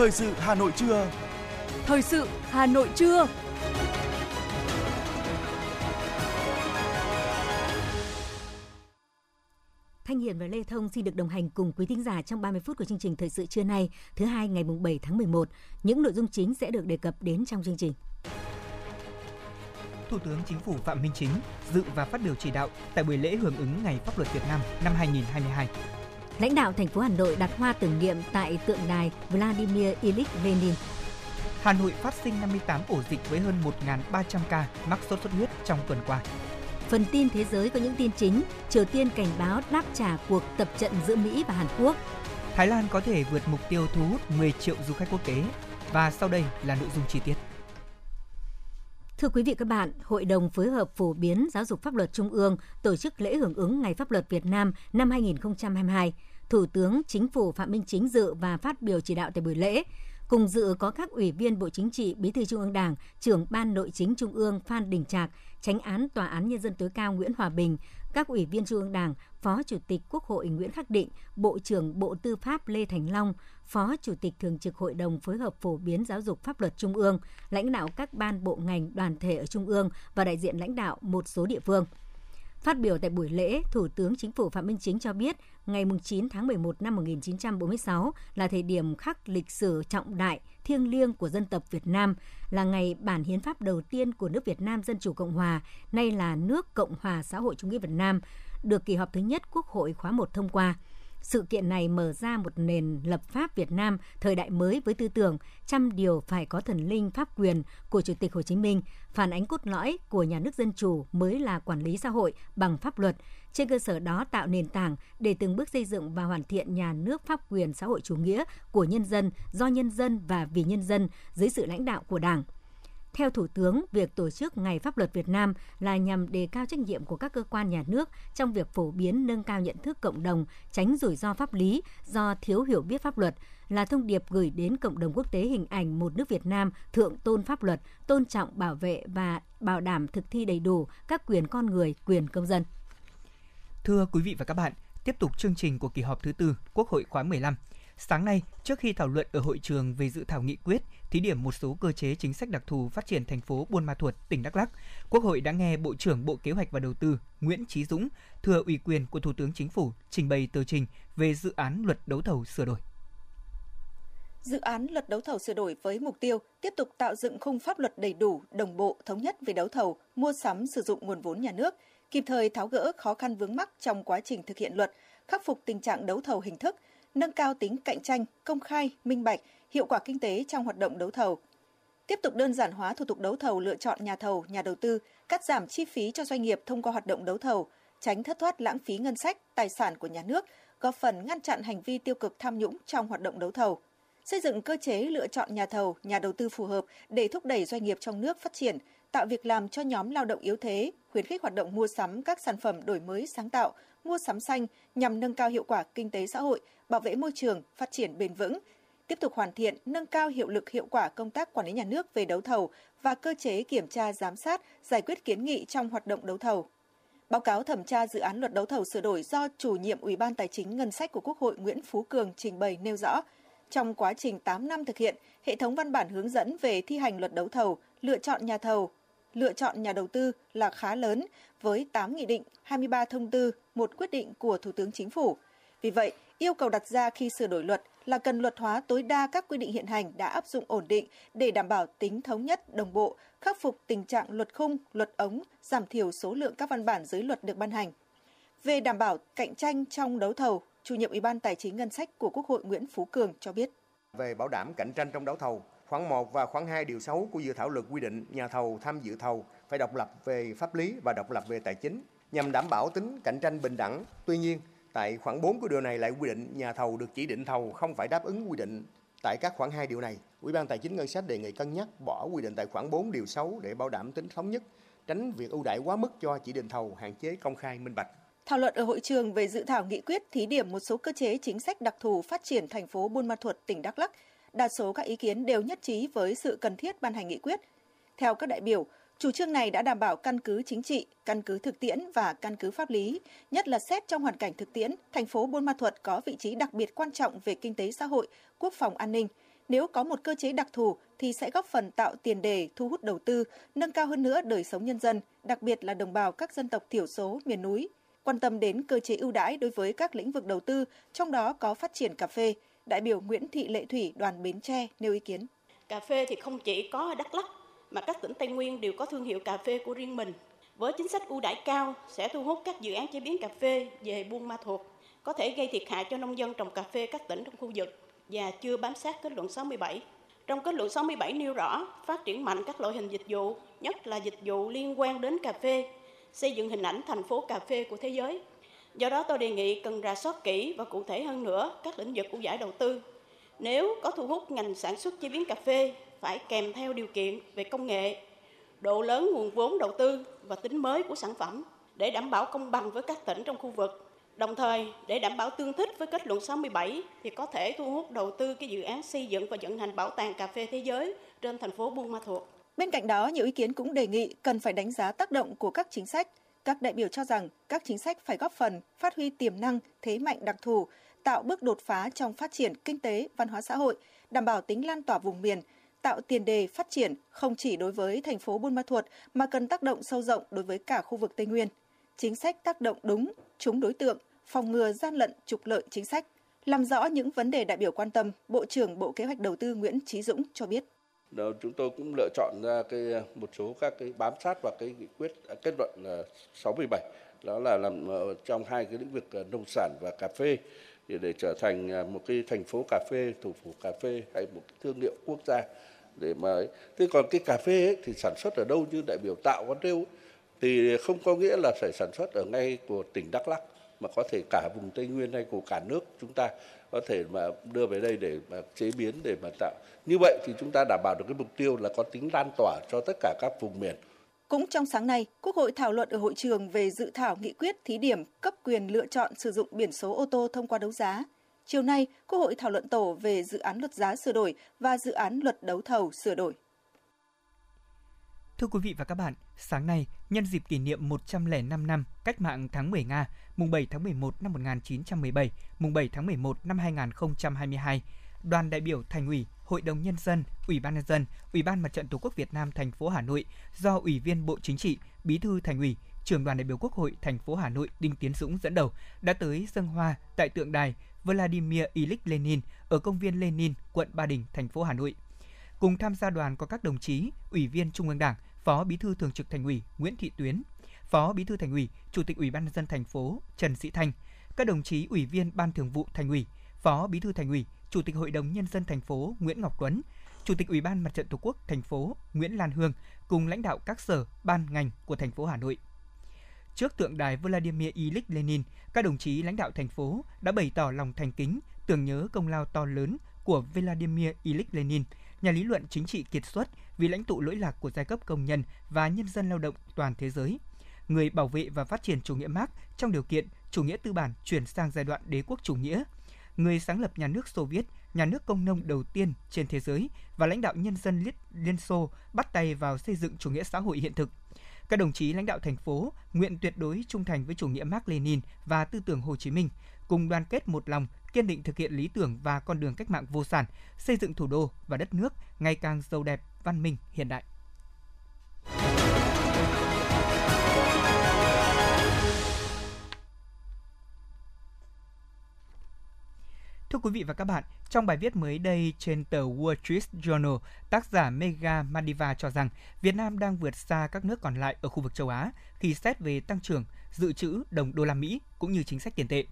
Thời sự Hà Nội trưa. Thời sự Hà Nội trưa. Thanh Hiền và Lê Thông xin được đồng hành cùng quý thính giả trong 30 phút của chương trình Thời sự trưa nay, thứ hai ngày 7 tháng 11. Những nội dung chính sẽ được đề cập đến trong chương trình. Thủ tướng Chính phủ Phạm Minh Chính dự và phát biểu chỉ đạo tại buổi lễ hưởng ứng Ngày Pháp luật Việt Nam năm 2022. Lãnh đạo thành phố Hà Nội đặt hoa tưởng niệm tại tượng đài Vladimir Ilyich Lenin. Hà Nội phát sinh 58 ổ dịch với hơn 1.300 ca mắc sốt xuất huyết trong tuần qua. Phần tin thế giới có những tin chính, Triều Tiên cảnh báo đáp trả cuộc tập trận giữa Mỹ và Hàn Quốc. Thái Lan có thể vượt mục tiêu thu hút 10 triệu du khách quốc tế. Và sau đây là nội dung chi tiết. Thưa quý vị các bạn, Hội đồng phối hợp phổ biến giáo dục pháp luật Trung ương tổ chức lễ hưởng ứng Ngày Pháp luật Việt Nam năm 2022. Thủ tướng Chính phủ Phạm Minh Chính dự và phát biểu chỉ đạo tại buổi lễ. Cùng dự có các ủy viên Bộ Chính trị, Bí thư Trung ương Đảng, trưởng Ban Nội chính Trung ương Phan Đình Trạc, Tránh án Tòa án Nhân dân tối cao Nguyễn Hòa Bình, các ủy viên Trung ương Đảng, Phó Chủ tịch Quốc hội Nguyễn Khắc Định, Bộ trưởng Bộ Tư pháp Lê Thành Long, Phó Chủ tịch Thường trực Hội đồng phối hợp phổ biến giáo dục pháp luật Trung ương, lãnh đạo các ban bộ ngành đoàn thể ở Trung ương và đại diện lãnh đạo một số địa phương. Phát biểu tại buổi lễ, Thủ tướng Chính phủ Phạm Minh Chính cho biết, ngày 9 tháng 11 năm 1946 là thời điểm khắc lịch sử trọng đại, thiêng liêng của dân tộc Việt Nam, là ngày bản hiến pháp đầu tiên của nước Việt Nam Dân Chủ Cộng Hòa, nay là nước Cộng Hòa Xã hội Chủ nghĩa Việt Nam, được kỳ họp thứ nhất Quốc hội khóa 1 thông qua. Sự kiện này mở ra một nền lập pháp Việt Nam thời đại mới với tư tưởng trăm điều phải có thần linh pháp quyền của Chủ tịch Hồ Chí Minh, phản ánh cốt lõi của nhà nước dân chủ mới là quản lý xã hội bằng pháp luật. Trên cơ sở đó tạo nền tảng để từng bước xây dựng và hoàn thiện nhà nước pháp quyền xã hội chủ nghĩa của nhân dân, do nhân dân và vì nhân dân dưới sự lãnh đạo của Đảng. Theo Thủ tướng, việc tổ chức Ngày Pháp luật Việt Nam là nhằm đề cao trách nhiệm của các cơ quan nhà nước trong việc phổ biến nâng cao nhận thức cộng đồng, tránh rủi ro pháp lý do thiếu hiểu biết pháp luật, là thông điệp gửi đến cộng đồng quốc tế hình ảnh một nước Việt Nam thượng tôn pháp luật, tôn trọng bảo vệ và bảo đảm thực thi đầy đủ các quyền con người, quyền công dân. Thưa quý vị và các bạn, tiếp tục chương trình của kỳ họp thứ tư Quốc hội khóa 15. Sáng nay, trước khi thảo luận ở hội trường về dự thảo nghị quyết thí điểm một số cơ chế chính sách đặc thù phát triển thành phố Buôn Ma Thuột, tỉnh Đắk Lắk, Quốc hội đã nghe Bộ trưởng Bộ Kế hoạch và Đầu tư Nguyễn Chí Dũng thừa ủy quyền của Thủ tướng Chính phủ trình bày tờ trình về dự án luật đấu thầu sửa đổi. Dự án luật đấu thầu sửa đổi với mục tiêu tiếp tục tạo dựng khung pháp luật đầy đủ, đồng bộ, thống nhất về đấu thầu, mua sắm sử dụng nguồn vốn nhà nước, kịp thời tháo gỡ khó khăn vướng mắc trong quá trình thực hiện luật, khắc phục tình trạng đấu thầu hình thức, nâng cao tính cạnh tranh, công khai, minh bạch, hiệu quả kinh tế trong hoạt động đấu thầu. Tiếp tục đơn giản hóa thủ tục đấu thầu lựa chọn nhà thầu, nhà đầu tư, cắt giảm chi phí cho doanh nghiệp thông qua hoạt động đấu thầu, tránh thất thoát lãng phí ngân sách, tài sản của nhà nước, góp phần ngăn chặn hành vi tiêu cực tham nhũng trong hoạt động đấu thầu. Xây dựng cơ chế lựa chọn nhà thầu, nhà đầu tư phù hợp để thúc đẩy doanh nghiệp trong nước phát triển, tạo việc làm cho nhóm lao động yếu thế, khuyến khích hoạt động mua sắm các sản phẩm đổi mới sáng tạo, mua sắm xanh nhằm nâng cao hiệu quả kinh tế xã hội, bảo vệ môi trường, phát triển bền vững, tiếp tục hoàn thiện, nâng cao hiệu lực hiệu quả công tác quản lý nhà nước về đấu thầu và cơ chế kiểm tra giám sát, giải quyết kiến nghị trong hoạt động đấu thầu. Báo cáo thẩm tra dự án luật đấu thầu sửa đổi do chủ nhiệm Ủy ban Tài chính Ngân sách của Quốc hội Nguyễn Phú Cường trình bày nêu rõ, trong quá trình 8 năm thực hiện, hệ thống văn bản hướng dẫn về thi hành luật đấu thầu, lựa chọn nhà thầu, lựa chọn nhà đầu tư là khá lớn với 8 nghị định, 23 thông tư, một quyết định của Thủ tướng Chính phủ. Vì vậy, yêu cầu đặt ra khi sửa đổi luật là cần luật hóa tối đa các quy định hiện hành đã áp dụng ổn định để đảm bảo tính thống nhất, đồng bộ, khắc phục tình trạng luật khung, luật ống, giảm thiểu số lượng các văn bản dưới luật được ban hành. Về đảm bảo cạnh tranh trong đấu thầu, chủ nhiệm Ủy ban Tài chính Ngân sách của Quốc hội Nguyễn Phú Cường cho biết. Về bảo đảm cạnh tranh trong đấu thầu, khoảng 1 và khoảng 2 điều 6 của dự thảo luật quy định nhà thầu tham dự thầu phải độc lập về pháp lý và độc lập về tài chính nhằm đảm bảo tính cạnh tranh bình đẳng. Tuy nhiên, Tại khoảng 4 của điều này lại quy định nhà thầu được chỉ định thầu không phải đáp ứng quy định tại các khoản 2 điều này. Ủy ban Tài chính Ngân sách đề nghị cân nhắc bỏ quy định tại khoản 4 điều 6 để bảo đảm tính thống nhất, tránh việc ưu đãi quá mức cho chỉ định thầu, hạn chế công khai minh bạch. Thảo luận ở hội trường về dự thảo nghị quyết thí điểm một số cơ chế chính sách đặc thù phát triển thành phố Buôn Ma Thuột, tỉnh Đắk Lắk, đa số các ý kiến đều nhất trí với sự cần thiết ban hành nghị quyết. Theo các đại biểu, Chủ trương này đã đảm bảo căn cứ chính trị, căn cứ thực tiễn và căn cứ pháp lý, nhất là xét trong hoàn cảnh thực tiễn, thành phố Buôn Ma Thuột có vị trí đặc biệt quan trọng về kinh tế xã hội, quốc phòng an ninh, Nếu có một cơ chế đặc thù thì sẽ góp phần tạo tiền đề thu hút đầu tư, nâng cao hơn nữa đời sống nhân dân, đặc biệt là đồng bào các dân tộc thiểu số miền núi. Quan tâm đến cơ chế ưu đãi đối với các lĩnh vực đầu tư, trong đó có phát triển cà phê, đại biểu Nguyễn Thị Lệ Thủy đoàn Bến Tre nêu ý kiến. Cà phê thì không chỉ có ở Đắk Lắk mà các tỉnh Tây Nguyên đều có thương hiệu cà phê của riêng mình. Với chính sách ưu đãi cao sẽ thu hút các dự án chế biến cà phê về Buôn Ma Thuột, có thể gây thiệt hại cho nông dân trồng cà phê các tỉnh trong khu vực và chưa bám sát kết luận 67. Trong kết luận 67 nêu rõ phát triển mạnh các loại hình dịch vụ, nhất là dịch vụ liên quan đến cà phê, xây dựng hình ảnh thành phố cà phê của thế giới. Do đó tôi đề nghị cần rà soát kỹ và cụ thể hơn nữa các lĩnh vực của giải đầu tư. Nếu có thu hút ngành sản xuất chế biến cà phê phải kèm theo điều kiện về công nghệ, độ lớn nguồn vốn đầu tư và tính mới của sản phẩm để đảm bảo công bằng với các tỉnh trong khu vực Đồng thời, để đảm bảo tương thích với kết luận 67 thì có thể thu hút đầu tư cái dự án xây dựng và vận hành bảo tàng cà phê thế giới trên thành phố Buôn Ma Thuột. Bên cạnh đó, nhiều ý kiến cũng đề nghị cần phải đánh giá tác động của các chính sách. Các đại biểu cho rằng các chính sách phải góp phần phát huy tiềm năng, thế mạnh đặc thù, tạo bước đột phá trong phát triển kinh tế, văn hóa xã hội, đảm bảo tính lan tỏa vùng miền, tạo tiền đề phát triển không chỉ đối với thành phố Buôn Ma Thuột mà cần tác động sâu rộng đối với cả khu vực Tây Nguyên. Chính sách tác động đúng, trúng đối tượng, phòng ngừa gian lận trục lợi chính sách. Làm rõ những vấn đề đại biểu quan tâm, Bộ trưởng Bộ Kế hoạch Đầu tư Nguyễn Trí Dũng cho biết. Đó, chúng tôi cũng lựa chọn ra cái một số các cái bám sát vào cái nghị quyết à, kết luận à, 67 đó là làm ờ, trong hai cái lĩnh vực à, nông sản và cà phê. Để, để trở thành một cái thành phố cà phê thủ phủ cà phê hay một cái thương hiệu quốc gia để mà thế còn cái cà phê ấy, thì sản xuất ở đâu như đại biểu tạo có nêu thì không có nghĩa là phải sản xuất ở ngay của tỉnh Đắk Lắk mà có thể cả vùng Tây Nguyên hay của cả nước chúng ta có thể mà đưa về đây để mà chế biến để mà tạo như vậy thì chúng ta đảm bảo được cái mục tiêu là có tính lan tỏa cho tất cả các vùng miền. Cũng trong sáng nay, Quốc hội thảo luận ở hội trường về dự thảo nghị quyết thí điểm cấp quyền lựa chọn sử dụng biển số ô tô thông qua đấu giá. Chiều nay, Quốc hội thảo luận tổ về dự án luật giá sửa đổi và dự án luật đấu thầu sửa đổi. Thưa quý vị và các bạn, sáng nay, nhân dịp kỷ niệm 105 năm cách mạng tháng 10 Nga, mùng 7 tháng 11 năm 1917, mùng 7 tháng 11 năm 2022, đoàn đại biểu Thành ủy, Hội đồng nhân dân, Ủy ban nhân dân, Ủy ban Mặt trận Tổ quốc Việt Nam thành phố Hà Nội do Ủy viên Bộ Chính trị, Bí thư Thành ủy, Trưởng đoàn đại biểu Quốc hội thành phố Hà Nội Đinh Tiến Dũng dẫn đầu đã tới dân hoa tại tượng đài Vladimir Ilyich Lenin ở công viên Lenin, quận Ba Đình, thành phố Hà Nội. Cùng tham gia đoàn có các đồng chí, Ủy viên Trung ương Đảng, Phó Bí thư Thường trực Thành ủy Nguyễn Thị Tuyến, Phó Bí thư Thành ủy, Chủ tịch Ủy ban nhân dân thành phố Trần Sĩ Thanh, các đồng chí Ủy viên Ban Thường vụ Thành ủy, Phó Bí thư Thành ủy, Chủ tịch Hội đồng nhân dân thành phố Nguyễn Ngọc Tuấn, Chủ tịch Ủy ban Mặt trận Tổ quốc thành phố Nguyễn Lan Hương cùng lãnh đạo các sở, ban ngành của thành phố Hà Nội. Trước tượng đài Vladimir Ilyich Lenin, các đồng chí lãnh đạo thành phố đã bày tỏ lòng thành kính, tưởng nhớ công lao to lớn của Vladimir Ilyich Lenin, nhà lý luận chính trị kiệt xuất, vì lãnh tụ lỗi lạc của giai cấp công nhân và nhân dân lao động toàn thế giới, người bảo vệ và phát triển chủ nghĩa Mark trong điều kiện chủ nghĩa tư bản chuyển sang giai đoạn đế quốc chủ nghĩa, người sáng lập nhà nước Xô Viết, nhà nước công nông đầu tiên trên thế giới và lãnh đạo nhân dân Liên Xô bắt tay vào xây dựng chủ nghĩa xã hội hiện thực. Các đồng chí lãnh đạo thành phố nguyện tuyệt đối trung thành với chủ nghĩa Mark Lenin và tư tưởng Hồ Chí Minh, cùng đoàn kết một lòng, kiên định thực hiện lý tưởng và con đường cách mạng vô sản, xây dựng thủ đô và đất nước ngày càng giàu đẹp, văn minh, hiện đại. Thưa quý vị và các bạn, trong bài viết mới đây trên tờ Wall Street Journal, tác giả Mega Madiva cho rằng Việt Nam đang vượt xa các nước còn lại ở khu vực châu Á khi xét về tăng trưởng, dự trữ đồng đô la Mỹ cũng như chính sách tiền tệ.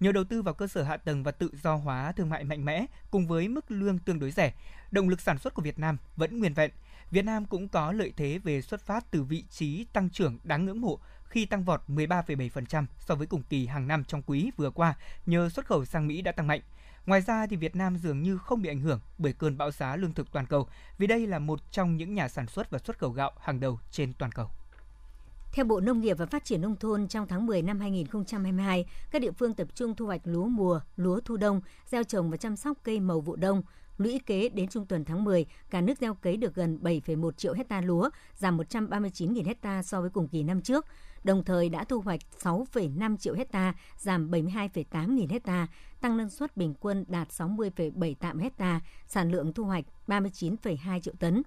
Nhờ đầu tư vào cơ sở hạ tầng và tự do hóa thương mại mạnh mẽ cùng với mức lương tương đối rẻ, động lực sản xuất của Việt Nam vẫn nguyên vẹn. Việt Nam cũng có lợi thế về xuất phát từ vị trí tăng trưởng đáng ngưỡng mộ khi tăng vọt 13,7% so với cùng kỳ hàng năm trong quý vừa qua nhờ xuất khẩu sang Mỹ đã tăng mạnh. Ngoài ra thì Việt Nam dường như không bị ảnh hưởng bởi cơn bão giá lương thực toàn cầu vì đây là một trong những nhà sản xuất và xuất khẩu gạo hàng đầu trên toàn cầu. Theo Bộ Nông nghiệp và Phát triển Nông thôn, trong tháng 10 năm 2022, các địa phương tập trung thu hoạch lúa mùa, lúa thu đông, gieo trồng và chăm sóc cây màu vụ đông. Lũy kế đến trung tuần tháng 10, cả nước gieo cấy được gần 7,1 triệu hecta lúa, giảm 139.000 hecta so với cùng kỳ năm trước đồng thời đã thu hoạch 6,5 triệu hecta, giảm 72,8 nghìn hecta, tăng năng suất bình quân đạt 60,7 tạm hecta, sản lượng thu hoạch 39,2 triệu tấn.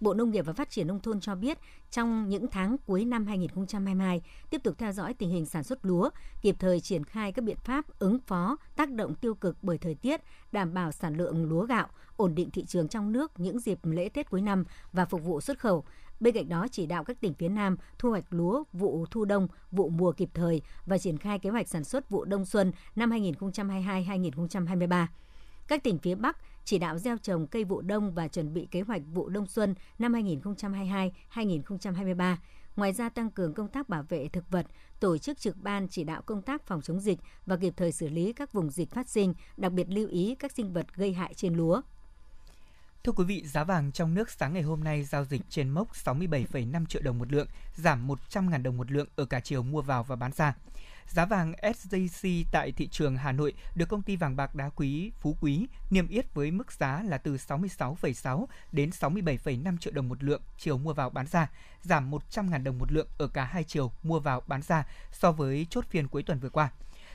Bộ Nông nghiệp và Phát triển Nông thôn cho biết, trong những tháng cuối năm 2022, tiếp tục theo dõi tình hình sản xuất lúa, kịp thời triển khai các biện pháp ứng phó tác động tiêu cực bởi thời tiết, đảm bảo sản lượng lúa gạo, ổn định thị trường trong nước những dịp lễ Tết cuối năm và phục vụ xuất khẩu. Bên cạnh đó chỉ đạo các tỉnh phía Nam thu hoạch lúa vụ thu đông, vụ mùa kịp thời và triển khai kế hoạch sản xuất vụ đông xuân năm 2022-2023. Các tỉnh phía Bắc chỉ đạo gieo trồng cây vụ đông và chuẩn bị kế hoạch vụ đông xuân năm 2022-2023. Ngoài ra tăng cường công tác bảo vệ thực vật, tổ chức trực ban chỉ đạo công tác phòng chống dịch và kịp thời xử lý các vùng dịch phát sinh, đặc biệt lưu ý các sinh vật gây hại trên lúa. Thưa quý vị, giá vàng trong nước sáng ngày hôm nay giao dịch trên mốc 67,5 triệu đồng một lượng, giảm 100.000 đồng một lượng ở cả chiều mua vào và bán ra. Giá vàng SJC tại thị trường Hà Nội được công ty vàng bạc đá quý Phú Quý niêm yết với mức giá là từ 66,6 đến 67,5 triệu đồng một lượng chiều mua vào bán ra, giảm 100.000 đồng một lượng ở cả hai chiều mua vào bán ra so với chốt phiên cuối tuần vừa qua.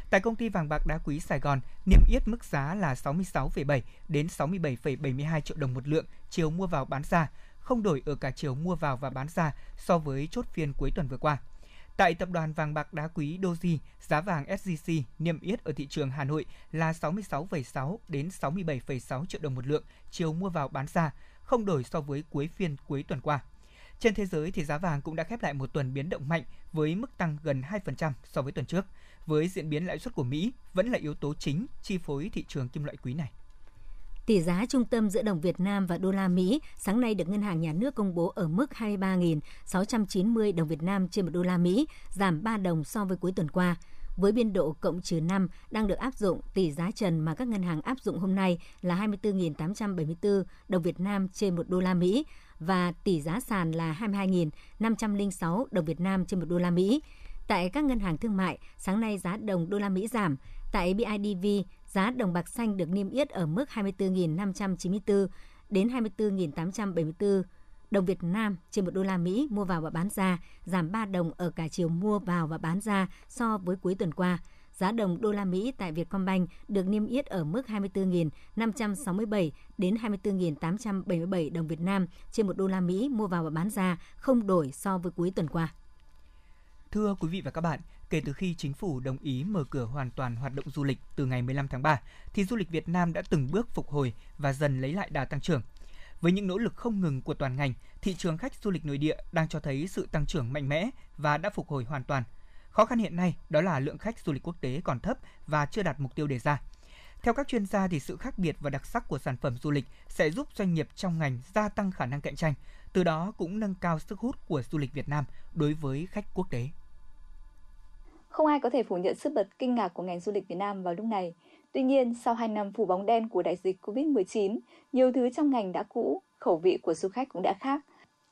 Tại công ty vàng bạc đá quý Sài Gòn, niêm yết mức giá là 66,7 đến 67,72 triệu đồng một lượng chiều mua vào bán ra, không đổi ở cả chiều mua vào và bán ra so với chốt phiên cuối tuần vừa qua. Tại tập đoàn vàng bạc đá quý Doji, giá vàng SJC niêm yết ở thị trường Hà Nội là 66,6 đến 67,6 triệu đồng một lượng chiều mua vào bán ra, không đổi so với cuối phiên cuối tuần qua. Trên thế giới thì giá vàng cũng đã khép lại một tuần biến động mạnh với mức tăng gần 2% so với tuần trước, với diễn biến lãi suất của Mỹ vẫn là yếu tố chính chi phối thị trường kim loại quý này. Tỷ giá trung tâm giữa đồng Việt Nam và đô la Mỹ sáng nay được Ngân hàng Nhà nước công bố ở mức 23.690 đồng Việt Nam trên một đô la Mỹ, giảm 3 đồng so với cuối tuần qua. Với biên độ cộng trừ 5 đang được áp dụng, tỷ giá trần mà các ngân hàng áp dụng hôm nay là 24.874 đồng Việt Nam trên một đô la Mỹ và tỷ giá sàn là 22.506 đồng Việt Nam trên một đô la Mỹ. Tại các ngân hàng thương mại, sáng nay giá đồng đô la Mỹ giảm. Tại BIDV, giá đồng bạc xanh được niêm yết ở mức 24.594 đến 24.874 đồng Việt Nam trên một đô la Mỹ mua vào và bán ra, giảm 3 đồng ở cả chiều mua vào và bán ra so với cuối tuần qua. Giá đồng đô la Mỹ tại Vietcombank được niêm yết ở mức 24.567 đến 24.877 đồng Việt Nam trên một đô la Mỹ mua vào và bán ra, không đổi so với cuối tuần qua. Thưa quý vị và các bạn, kể từ khi chính phủ đồng ý mở cửa hoàn toàn hoạt động du lịch từ ngày 15 tháng 3, thì du lịch Việt Nam đã từng bước phục hồi và dần lấy lại đà tăng trưởng. Với những nỗ lực không ngừng của toàn ngành, thị trường khách du lịch nội địa đang cho thấy sự tăng trưởng mạnh mẽ và đã phục hồi hoàn toàn. Khó khăn hiện nay đó là lượng khách du lịch quốc tế còn thấp và chưa đạt mục tiêu đề ra. Theo các chuyên gia thì sự khác biệt và đặc sắc của sản phẩm du lịch sẽ giúp doanh nghiệp trong ngành gia tăng khả năng cạnh tranh, từ đó cũng nâng cao sức hút của du lịch Việt Nam đối với khách quốc tế. Không ai có thể phủ nhận sức bật kinh ngạc của ngành du lịch Việt Nam vào lúc này. Tuy nhiên, sau 2 năm phủ bóng đen của đại dịch COVID-19, nhiều thứ trong ngành đã cũ, khẩu vị của du khách cũng đã khác.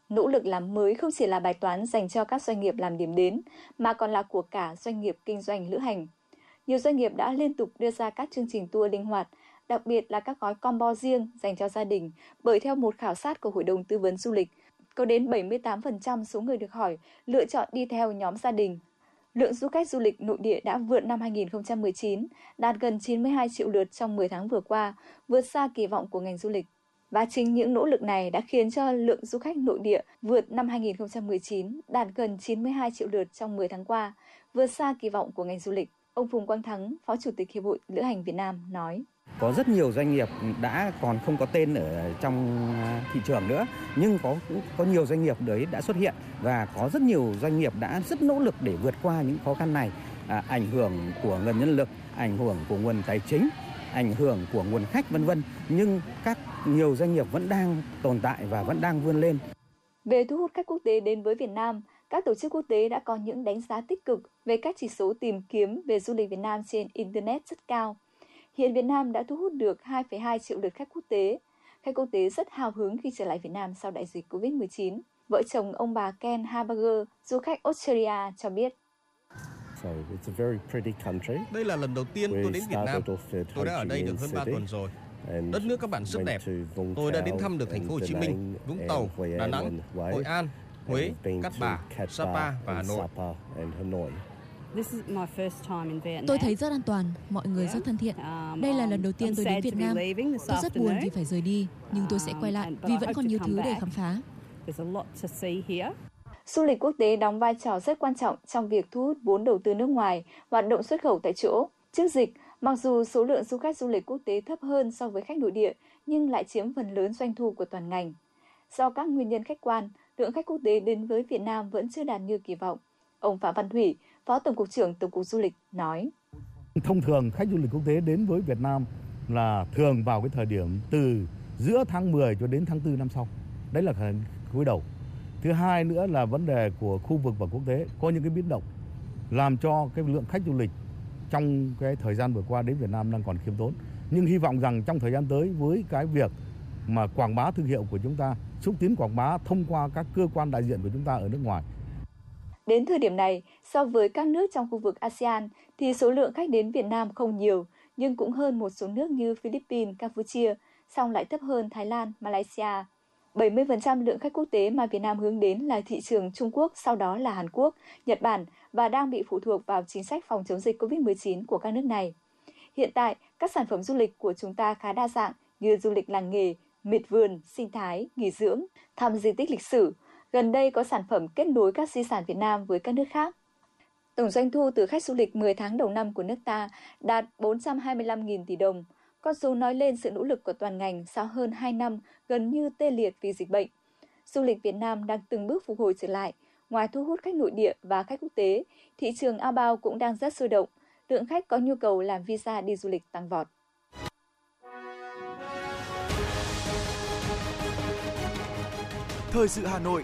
Nỗ lực làm mới không chỉ là bài toán dành cho các doanh nghiệp làm điểm đến, mà còn là của cả doanh nghiệp kinh doanh lữ hành. Nhiều doanh nghiệp đã liên tục đưa ra các chương trình tour linh hoạt, đặc biệt là các gói combo riêng dành cho gia đình, bởi theo một khảo sát của Hội đồng Tư vấn Du lịch, có đến 78% số người được hỏi lựa chọn đi theo nhóm gia đình lượng du khách du lịch nội địa đã vượt năm 2019, đạt gần 92 triệu lượt trong 10 tháng vừa qua, vượt xa kỳ vọng của ngành du lịch. Và chính những nỗ lực này đã khiến cho lượng du khách nội địa vượt năm 2019 đạt gần 92 triệu lượt trong 10 tháng qua, vượt xa kỳ vọng của ngành du lịch. Ông Phùng Quang Thắng, Phó Chủ tịch Hiệp hội Lữ hành Việt Nam nói. Có rất nhiều doanh nghiệp đã còn không có tên ở trong à, thị trường nữa, nhưng có có nhiều doanh nghiệp đấy đã xuất hiện và có rất nhiều doanh nghiệp đã rất nỗ lực để vượt qua những khó khăn này. À, ảnh hưởng của nguồn nhân lực, ảnh hưởng của nguồn tài chính, ảnh hưởng của nguồn khách vân vân, nhưng các nhiều doanh nghiệp vẫn đang tồn tại và vẫn đang vươn lên. Về thu hút khách quốc tế đến với Việt Nam, các tổ chức quốc tế đã có những đánh giá tích cực về các chỉ số tìm kiếm về du lịch Việt Nam trên Internet rất cao. Hiện Việt Nam đã thu hút được 2,2 triệu lượt khách quốc tế. Khách quốc tế rất hào hứng khi trở lại Việt Nam sau đại dịch COVID-19. Vợ chồng ông bà Ken Haberger, du khách Australia, cho biết. Đây là lần đầu tiên tôi đến Việt Nam. Tôi đã ở đây được hơn 3 tuần rồi. Đất nước các bạn rất đẹp. Tôi đã đến thăm được thành phố Hồ Chí Minh, Vũng Tàu, Đà Nẵng, Hội An, Huế, Cát Bà, Sapa và Hà Nội. Tôi thấy rất an toàn, mọi người rất thân thiện. Đây là lần đầu tiên tôi đến Việt Nam. Tôi rất buồn vì phải rời đi, nhưng tôi sẽ quay lại vì vẫn còn nhiều thứ để khám phá. Du lịch quốc tế đóng vai trò rất quan trọng trong việc thu hút vốn đầu tư nước ngoài, hoạt động xuất khẩu tại chỗ. Trước dịch, mặc dù số lượng du khách du lịch quốc tế thấp hơn so với khách nội địa, nhưng lại chiếm phần lớn doanh thu của toàn ngành. Do các nguyên nhân khách quan, lượng khách quốc tế đến với Việt Nam vẫn chưa đạt như kỳ vọng. Ông Phạm Văn Thủy, Phó Tổng cục trưởng Tổng cục Du lịch nói: Thông thường khách du lịch quốc tế đến với Việt Nam là thường vào cái thời điểm từ giữa tháng 10 cho đến tháng 4 năm sau. Đấy là cuối đầu. Thứ hai nữa là vấn đề của khu vực và quốc tế có những cái biến động làm cho cái lượng khách du lịch trong cái thời gian vừa qua đến Việt Nam đang còn khiêm tốn. Nhưng hy vọng rằng trong thời gian tới với cái việc mà quảng bá thương hiệu của chúng ta, xúc tiến quảng bá thông qua các cơ quan đại diện của chúng ta ở nước ngoài. Đến thời điểm này, so với các nước trong khu vực ASEAN thì số lượng khách đến Việt Nam không nhiều, nhưng cũng hơn một số nước như Philippines, Campuchia, song lại thấp hơn Thái Lan, Malaysia. 70% lượng khách quốc tế mà Việt Nam hướng đến là thị trường Trung Quốc, sau đó là Hàn Quốc, Nhật Bản và đang bị phụ thuộc vào chính sách phòng chống dịch COVID-19 của các nước này. Hiện tại, các sản phẩm du lịch của chúng ta khá đa dạng như du lịch làng nghề, miệt vườn, sinh thái, nghỉ dưỡng, thăm di tích lịch sử. Gần đây có sản phẩm kết nối các di sản Việt Nam với các nước khác. Tổng doanh thu từ khách du lịch 10 tháng đầu năm của nước ta đạt 425.000 tỷ đồng. Con số nói lên sự nỗ lực của toàn ngành sau hơn 2 năm gần như tê liệt vì dịch bệnh. Du lịch Việt Nam đang từng bước phục hồi trở lại. Ngoài thu hút khách nội địa và khách quốc tế, thị trường outbound cũng đang rất sôi động. Lượng khách có nhu cầu làm visa đi du lịch tăng vọt. Thời sự Hà Nội,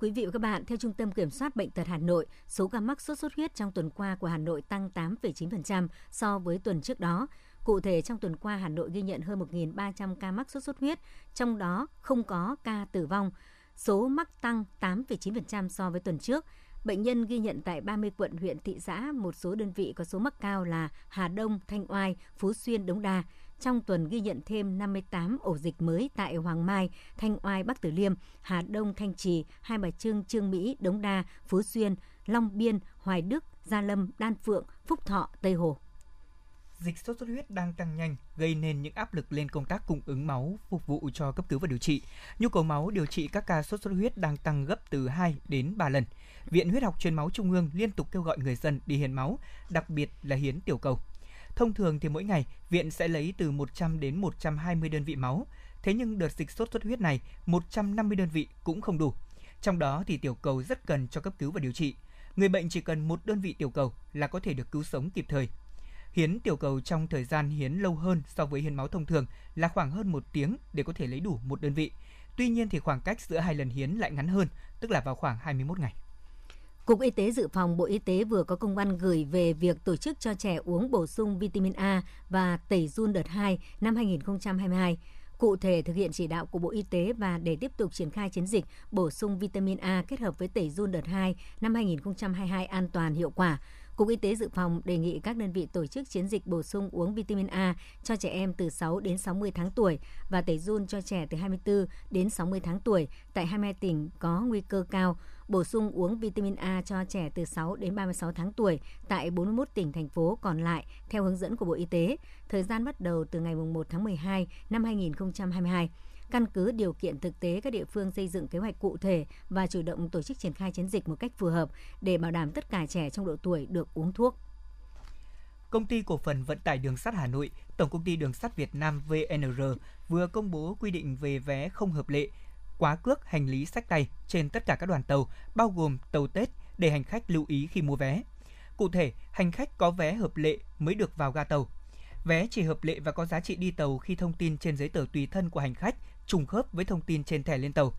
Quý vị và các bạn, theo Trung tâm Kiểm soát Bệnh tật Hà Nội, số ca mắc sốt xuất huyết trong tuần qua của Hà Nội tăng 8,9% so với tuần trước đó. Cụ thể, trong tuần qua, Hà Nội ghi nhận hơn 1.300 ca mắc sốt xuất huyết, trong đó không có ca tử vong. Số mắc tăng 8,9% so với tuần trước. Bệnh nhân ghi nhận tại 30 quận huyện thị xã, một số đơn vị có số mắc cao là Hà Đông, Thanh Oai, Phú Xuyên, Đống Đa. Trong tuần ghi nhận thêm 58 ổ dịch mới tại Hoàng Mai, Thanh Oai, Bắc Từ Liêm, Hà Đông, Thanh Trì, Hai Bà Trưng, Trương Mỹ, Đống Đa, Phú Xuyên, Long Biên, Hoài Đức, Gia Lâm, Đan Phượng, Phúc Thọ, Tây Hồ dịch sốt xuất huyết đang tăng nhanh, gây nên những áp lực lên công tác cung ứng máu phục vụ cho cấp cứu và điều trị. Nhu cầu máu điều trị các ca sốt xuất huyết đang tăng gấp từ 2 đến 3 lần. Viện Huyết học Truyền máu Trung ương liên tục kêu gọi người dân đi hiến máu, đặc biệt là hiến tiểu cầu. Thông thường thì mỗi ngày, viện sẽ lấy từ 100 đến 120 đơn vị máu. Thế nhưng đợt dịch sốt xuất huyết này, 150 đơn vị cũng không đủ. Trong đó thì tiểu cầu rất cần cho cấp cứu và điều trị. Người bệnh chỉ cần một đơn vị tiểu cầu là có thể được cứu sống kịp thời. Hiến tiểu cầu trong thời gian hiến lâu hơn so với hiến máu thông thường là khoảng hơn một tiếng để có thể lấy đủ một đơn vị. Tuy nhiên thì khoảng cách giữa hai lần hiến lại ngắn hơn, tức là vào khoảng 21 ngày. Cục Y tế Dự phòng Bộ Y tế vừa có công văn gửi về việc tổ chức cho trẻ uống bổ sung vitamin A và tẩy run đợt 2 năm 2022. Cụ thể thực hiện chỉ đạo của Bộ Y tế và để tiếp tục triển khai chiến dịch bổ sung vitamin A kết hợp với tẩy run đợt 2 năm 2022 an toàn hiệu quả, Cục Y tế Dự phòng đề nghị các đơn vị tổ chức chiến dịch bổ sung uống vitamin A cho trẻ em từ 6 đến 60 tháng tuổi và tẩy run cho trẻ từ 24 đến 60 tháng tuổi tại 22 tỉnh có nguy cơ cao, bổ sung uống vitamin A cho trẻ từ 6 đến 36 tháng tuổi tại 41 tỉnh thành phố còn lại theo hướng dẫn của Bộ Y tế. Thời gian bắt đầu từ ngày 1 tháng 12 năm 2022 căn cứ điều kiện thực tế các địa phương xây dựng kế hoạch cụ thể và chủ động tổ chức triển khai chiến dịch một cách phù hợp để bảo đảm tất cả trẻ trong độ tuổi được uống thuốc. Công ty cổ phần vận tải đường sắt Hà Nội, Tổng công ty Đường sắt Việt Nam VNR vừa công bố quy định về vé không hợp lệ, quá cước hành lý sách tay trên tất cả các đoàn tàu, bao gồm tàu Tết để hành khách lưu ý khi mua vé. Cụ thể, hành khách có vé hợp lệ mới được vào ga tàu. Vé chỉ hợp lệ và có giá trị đi tàu khi thông tin trên giấy tờ tùy thân của hành khách trùng khớp với thông tin trên thẻ lên tàu.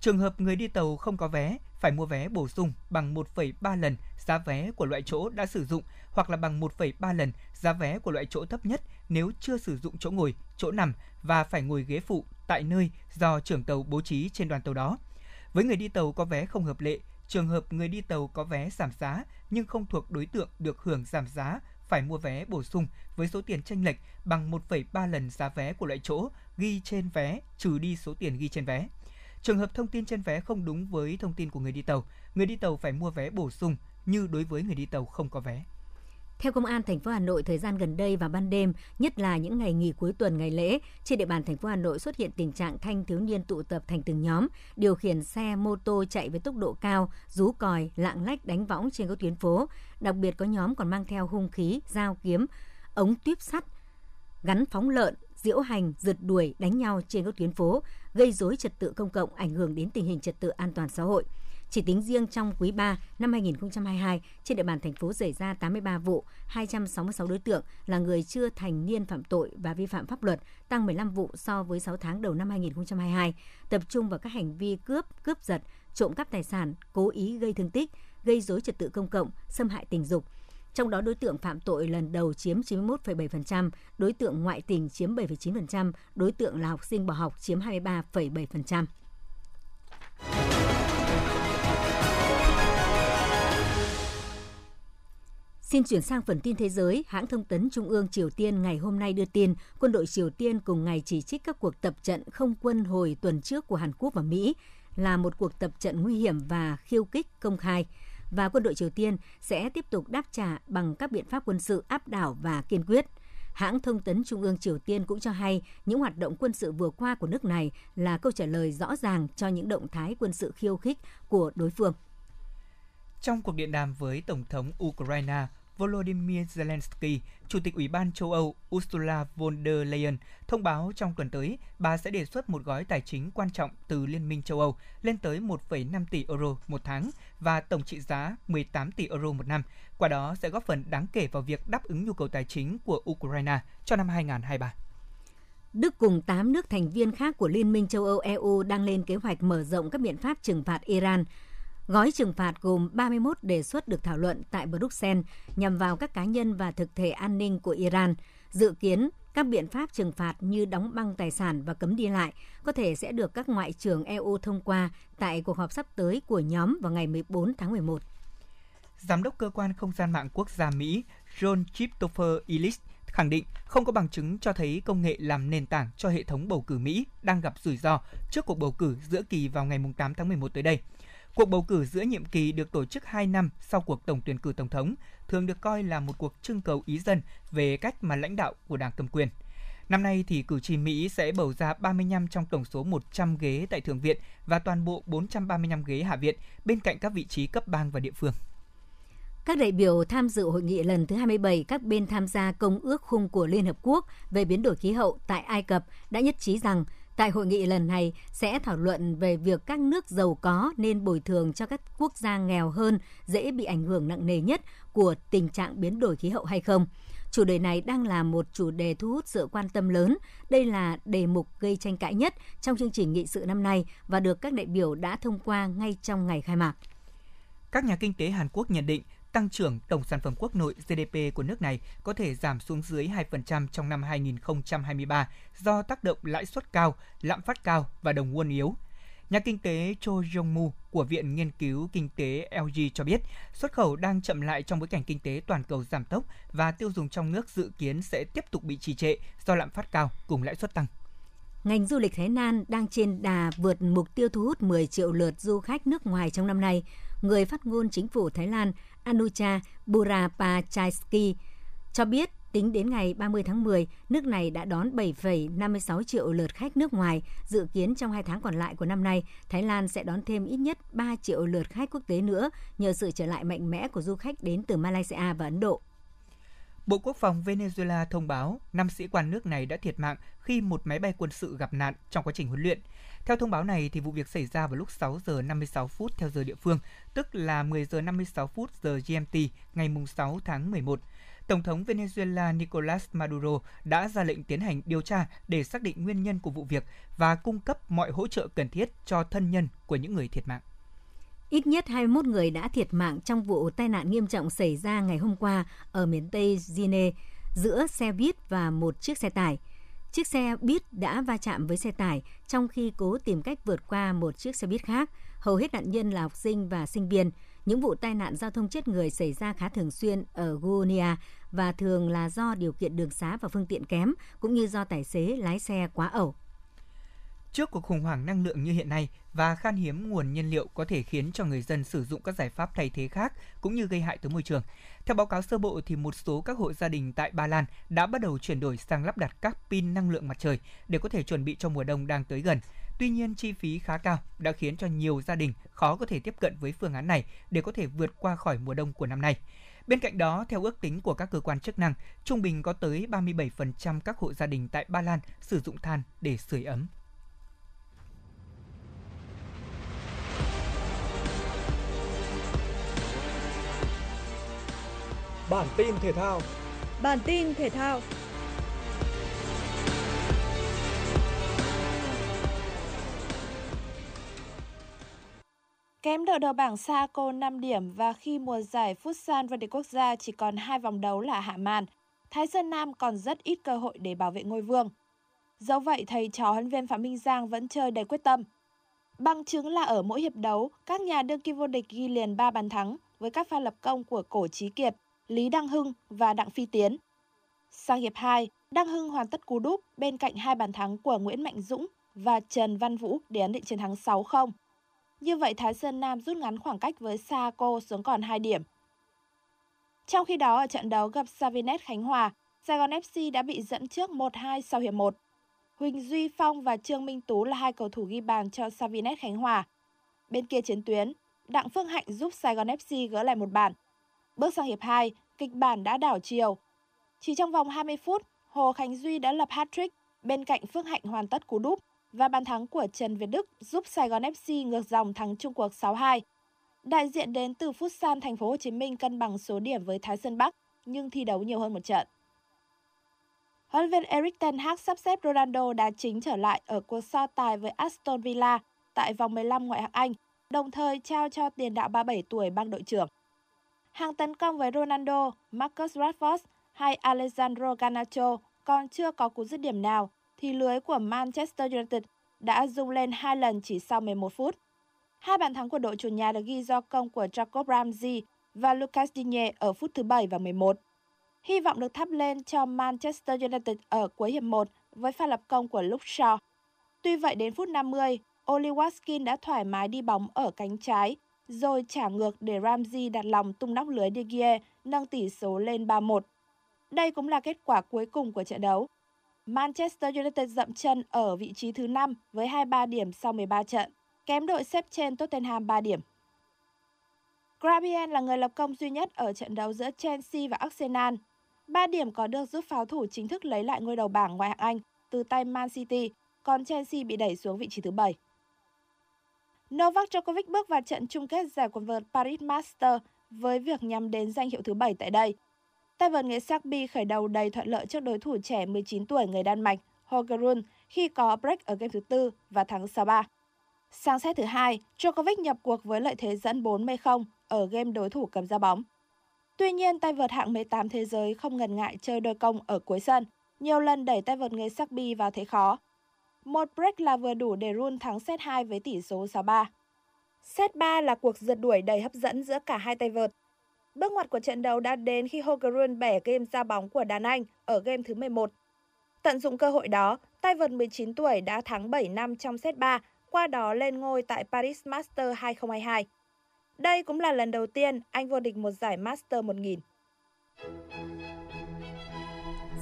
Trường hợp người đi tàu không có vé phải mua vé bổ sung bằng 1,3 lần giá vé của loại chỗ đã sử dụng hoặc là bằng 1,3 lần giá vé của loại chỗ thấp nhất nếu chưa sử dụng chỗ ngồi, chỗ nằm và phải ngồi ghế phụ tại nơi do trưởng tàu bố trí trên đoàn tàu đó. Với người đi tàu có vé không hợp lệ, trường hợp người đi tàu có vé giảm giá nhưng không thuộc đối tượng được hưởng giảm giá phải mua vé bổ sung với số tiền chênh lệch bằng 1,3 lần giá vé của loại chỗ ghi trên vé trừ đi số tiền ghi trên vé. Trường hợp thông tin trên vé không đúng với thông tin của người đi tàu, người đi tàu phải mua vé bổ sung như đối với người đi tàu không có vé. Theo Công an thành phố Hà Nội, thời gian gần đây và ban đêm, nhất là những ngày nghỉ cuối tuần ngày lễ, trên địa bàn thành phố Hà Nội xuất hiện tình trạng thanh thiếu niên tụ tập thành từng nhóm, điều khiển xe mô tô chạy với tốc độ cao, rú còi, lạng lách đánh võng trên các tuyến phố. Đặc biệt có nhóm còn mang theo hung khí, dao kiếm, ống tuyếp sắt, gắn phóng lợn, diễu hành, rượt đuổi, đánh nhau trên các tuyến phố, gây rối trật tự công cộng, ảnh hưởng đến tình hình trật tự an toàn xã hội. Chỉ tính riêng trong quý 3 năm 2022, trên địa bàn thành phố xảy ra 83 vụ, 266 đối tượng là người chưa thành niên phạm tội và vi phạm pháp luật, tăng 15 vụ so với 6 tháng đầu năm 2022, tập trung vào các hành vi cướp, cướp giật, trộm cắp tài sản, cố ý gây thương tích, gây dối trật tự công cộng, xâm hại tình dục, trong đó đối tượng phạm tội lần đầu chiếm 91,7%, đối tượng ngoại tình chiếm 7,9%, đối tượng là học sinh bỏ học chiếm 23,7%. Xin chuyển sang phần tin thế giới, hãng thông tấn Trung ương Triều Tiên ngày hôm nay đưa tin quân đội Triều Tiên cùng ngày chỉ trích các cuộc tập trận không quân hồi tuần trước của Hàn Quốc và Mỹ là một cuộc tập trận nguy hiểm và khiêu kích công khai và quân đội Triều Tiên sẽ tiếp tục đáp trả bằng các biện pháp quân sự áp đảo và kiên quyết. Hãng thông tấn Trung ương Triều Tiên cũng cho hay những hoạt động quân sự vừa qua của nước này là câu trả lời rõ ràng cho những động thái quân sự khiêu khích của đối phương. Trong cuộc điện đàm với Tổng thống Ukraine Volodymyr Zelensky, Chủ tịch Ủy ban châu Âu Ursula von der Leyen thông báo trong tuần tới bà sẽ đề xuất một gói tài chính quan trọng từ Liên minh châu Âu lên tới 1,5 tỷ euro một tháng và tổng trị giá 18 tỷ euro một năm. Qua đó sẽ góp phần đáng kể vào việc đáp ứng nhu cầu tài chính của Ukraine cho năm 2023. Đức cùng 8 nước thành viên khác của Liên minh châu Âu EU đang lên kế hoạch mở rộng các biện pháp trừng phạt Iran – Gói trừng phạt gồm 31 đề xuất được thảo luận tại Bruxelles nhằm vào các cá nhân và thực thể an ninh của Iran. Dự kiến, các biện pháp trừng phạt như đóng băng tài sản và cấm đi lại có thể sẽ được các ngoại trưởng EU thông qua tại cuộc họp sắp tới của nhóm vào ngày 14 tháng 11. Giám đốc cơ quan không gian mạng quốc gia Mỹ John Christopher Ellis khẳng định không có bằng chứng cho thấy công nghệ làm nền tảng cho hệ thống bầu cử Mỹ đang gặp rủi ro trước cuộc bầu cử giữa kỳ vào ngày 8 tháng 11 tới đây. Cuộc bầu cử giữa nhiệm kỳ được tổ chức 2 năm sau cuộc tổng tuyển cử tổng thống, thường được coi là một cuộc trưng cầu ý dân về cách mà lãnh đạo của đảng cầm quyền. Năm nay thì cử tri Mỹ sẽ bầu ra 35 trong tổng số 100 ghế tại Thượng viện và toàn bộ 435 ghế Hạ viện bên cạnh các vị trí cấp bang và địa phương. Các đại biểu tham dự hội nghị lần thứ 27 các bên tham gia Công ước khung của Liên Hợp Quốc về biến đổi khí hậu tại Ai Cập đã nhất trí rằng Tại hội nghị lần này sẽ thảo luận về việc các nước giàu có nên bồi thường cho các quốc gia nghèo hơn dễ bị ảnh hưởng nặng nề nhất của tình trạng biến đổi khí hậu hay không. Chủ đề này đang là một chủ đề thu hút sự quan tâm lớn. Đây là đề mục gây tranh cãi nhất trong chương trình nghị sự năm nay và được các đại biểu đã thông qua ngay trong ngày khai mạc. Các nhà kinh tế Hàn Quốc nhận định tăng trưởng tổng sản phẩm quốc nội GDP của nước này có thể giảm xuống dưới 2% trong năm 2023 do tác động lãi suất cao, lạm phát cao và đồng won yếu. Nhà kinh tế Cho Jong-mu của Viện Nghiên cứu Kinh tế LG cho biết, xuất khẩu đang chậm lại trong bối cảnh kinh tế toàn cầu giảm tốc và tiêu dùng trong nước dự kiến sẽ tiếp tục bị trì trệ do lạm phát cao cùng lãi suất tăng. Ngành du lịch Thái Lan đang trên đà vượt mục tiêu thu hút 10 triệu lượt du khách nước ngoài trong năm nay. Người phát ngôn chính phủ Thái Lan Anucha Burapachaisky cho biết tính đến ngày 30 tháng 10, nước này đã đón 7,56 triệu lượt khách nước ngoài. Dự kiến trong hai tháng còn lại của năm nay, Thái Lan sẽ đón thêm ít nhất 3 triệu lượt khách quốc tế nữa nhờ sự trở lại mạnh mẽ của du khách đến từ Malaysia và Ấn Độ. Bộ Quốc phòng Venezuela thông báo 5 sĩ quan nước này đã thiệt mạng khi một máy bay quân sự gặp nạn trong quá trình huấn luyện. Theo thông báo này thì vụ việc xảy ra vào lúc 6 giờ 56 phút theo giờ địa phương, tức là 10 giờ 56 phút giờ GMT ngày 6 tháng 11. Tổng thống Venezuela Nicolas Maduro đã ra lệnh tiến hành điều tra để xác định nguyên nhân của vụ việc và cung cấp mọi hỗ trợ cần thiết cho thân nhân của những người thiệt mạng. Ít nhất 21 người đã thiệt mạng trong vụ tai nạn nghiêm trọng xảy ra ngày hôm qua ở miền Tây Gine giữa xe buýt và một chiếc xe tải. Chiếc xe buýt đã va chạm với xe tải trong khi cố tìm cách vượt qua một chiếc xe buýt khác. Hầu hết nạn nhân là học sinh và sinh viên. Những vụ tai nạn giao thông chết người xảy ra khá thường xuyên ở Guonia và thường là do điều kiện đường xá và phương tiện kém, cũng như do tài xế lái xe quá ẩu. Trước cuộc khủng hoảng năng lượng như hiện nay và khan hiếm nguồn nhiên liệu có thể khiến cho người dân sử dụng các giải pháp thay thế khác cũng như gây hại tới môi trường. Theo báo cáo sơ bộ thì một số các hộ gia đình tại Ba Lan đã bắt đầu chuyển đổi sang lắp đặt các pin năng lượng mặt trời để có thể chuẩn bị cho mùa đông đang tới gần. Tuy nhiên, chi phí khá cao đã khiến cho nhiều gia đình khó có thể tiếp cận với phương án này để có thể vượt qua khỏi mùa đông của năm nay. Bên cạnh đó, theo ước tính của các cơ quan chức năng, trung bình có tới 37% các hộ gia đình tại Ba Lan sử dụng than để sưởi ấm. Bản tin thể thao. Bản tin thể thao. Kém đội đầu bảng Saco 5 điểm và khi mùa giải Futsal vô địch quốc gia chỉ còn hai vòng đấu là hạ màn, Thái Sơn Nam còn rất ít cơ hội để bảo vệ ngôi vương. Dẫu vậy, thầy trò huấn viên Phạm Minh Giang vẫn chơi đầy quyết tâm. Bằng chứng là ở mỗi hiệp đấu, các nhà đương kim vô địch ghi liền 3 bàn thắng với các pha lập công của Cổ Trí Kiệt, Lý Đăng Hưng và Đặng Phi Tiến. Sang hiệp 2, Đăng Hưng hoàn tất cú đúp bên cạnh hai bàn thắng của Nguyễn Mạnh Dũng và Trần Văn Vũ để ấn định chiến thắng 6-0. Như vậy Thái Sơn Nam rút ngắn khoảng cách với Saco xuống còn 2 điểm. Trong khi đó ở trận đấu gặp Savinet Khánh Hòa, Sài Gòn FC đã bị dẫn trước 1-2 sau hiệp 1. Huỳnh Duy Phong và Trương Minh Tú là hai cầu thủ ghi bàn cho Savinet Khánh Hòa. Bên kia chiến tuyến, Đặng Phương Hạnh giúp Sài Gòn FC gỡ lại một bàn. Bước sang hiệp 2, kịch bản đã đảo chiều. Chỉ trong vòng 20 phút, Hồ Khánh Duy đã lập hat-trick bên cạnh Phương Hạnh hoàn tất cú đúp và bàn thắng của Trần Việt Đức giúp Sài Gòn FC ngược dòng thắng Trung cuộc 6-2. Đại diện đến từ Futsal Thành phố Hồ Chí Minh cân bằng số điểm với Thái Sơn Bắc nhưng thi đấu nhiều hơn một trận. Huấn luyện viên Eric Ten Hag sắp xếp Ronaldo đá chính trở lại ở cuộc so tài với Aston Villa tại vòng 15 ngoại hạng Anh, đồng thời trao cho tiền đạo 37 tuổi băng đội trưởng. Hàng tấn công với Ronaldo, Marcus Rashford hay Alessandro Garnacho còn chưa có cú dứt điểm nào thì lưới của Manchester United đã rung lên hai lần chỉ sau 11 phút. Hai bàn thắng của đội chủ nhà được ghi do công của Jacob Ramsey và Lucas Digne ở phút thứ 7 và 11. Hy vọng được thắp lên cho Manchester United ở cuối hiệp 1 với pha lập công của Luke Shaw. Tuy vậy đến phút 50, Oli Watkins đã thoải mái đi bóng ở cánh trái, rồi trả ngược để Ramsey đặt lòng tung nóc lưới De Gea, nâng tỷ số lên 3-1. Đây cũng là kết quả cuối cùng của trận đấu. Manchester United dậm chân ở vị trí thứ 5 với 23 điểm sau 13 trận, kém đội xếp trên Tottenham 3 điểm. Grabien là người lập công duy nhất ở trận đấu giữa Chelsea và Arsenal. 3 điểm có được giúp pháo thủ chính thức lấy lại ngôi đầu bảng ngoại hạng Anh từ tay Man City, còn Chelsea bị đẩy xuống vị trí thứ 7. Novak Djokovic bước vào trận chung kết giải quần vợt Paris Master với việc nhắm đến danh hiệu thứ 7 tại đây. Tay vợt người Serbia khởi đầu đầy thuận lợi trước đối thủ trẻ 19 tuổi người Đan Mạch, Holger Rune khi có break ở game thứ tư và thắng 6-3. Sang set thứ hai, Djokovic nhập cuộc với lợi thế dẫn 4-0 ở game đối thủ cầm ra bóng. Tuy nhiên, tay vợt hạng 18 thế giới không ngần ngại chơi đôi công ở cuối sân, nhiều lần đẩy tay vợt người Serbia vào thế khó. Một break là vừa đủ để Rune thắng set 2 với tỷ số 6-3. Set 3 là cuộc rượt đuổi đầy hấp dẫn giữa cả hai tay vợt. Bước ngoặt của trận đấu đã đến khi Hogerun bẻ game ra bóng của đàn Anh ở game thứ 11. Tận dụng cơ hội đó, tay vợt 19 tuổi đã thắng 7 năm trong set 3, qua đó lên ngôi tại Paris Master 2022. Đây cũng là lần đầu tiên anh vô địch một giải Master 1000.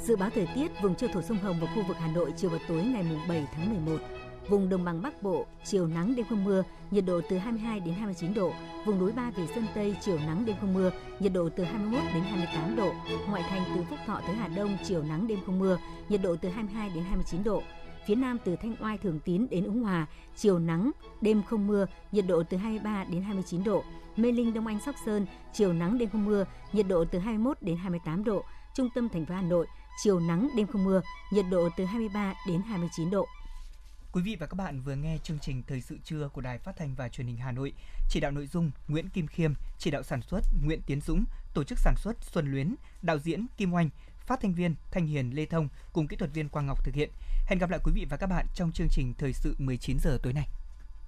Dự báo thời tiết vùng châu thổ sông Hồng và khu vực Hà Nội chiều và tối ngày 7 tháng 11. Vùng đồng bằng Bắc Bộ, chiều nắng đêm không mưa, nhiệt độ từ 22 đến 29 độ. Vùng núi Ba Vì Sơn Tây, chiều nắng đêm không mưa, nhiệt độ từ 21 đến 28 độ. Ngoại thành từ Phúc Thọ tới Hà Đông, chiều nắng đêm không mưa, nhiệt độ từ 22 đến 29 độ. Phía Nam từ Thanh Oai Thường Tín đến Ứng Hòa, chiều nắng, đêm không mưa, nhiệt độ từ 23 đến 29 độ. Mê Linh Đông Anh Sóc Sơn, chiều nắng đêm không mưa, nhiệt độ từ 21 đến 28 độ. Trung tâm thành phố Hà Nội, chiều nắng đêm không mưa, nhiệt độ từ 23 đến 29 độ. Quý vị và các bạn vừa nghe chương trình Thời sự trưa của Đài Phát thanh và Truyền hình Hà Nội. Chỉ đạo nội dung Nguyễn Kim Khiêm, chỉ đạo sản xuất Nguyễn Tiến Dũng, tổ chức sản xuất Xuân Luyến, đạo diễn Kim Oanh, phát thanh viên Thanh Hiền Lê Thông cùng kỹ thuật viên Quang Ngọc thực hiện. Hẹn gặp lại quý vị và các bạn trong chương trình Thời sự 19 giờ tối nay.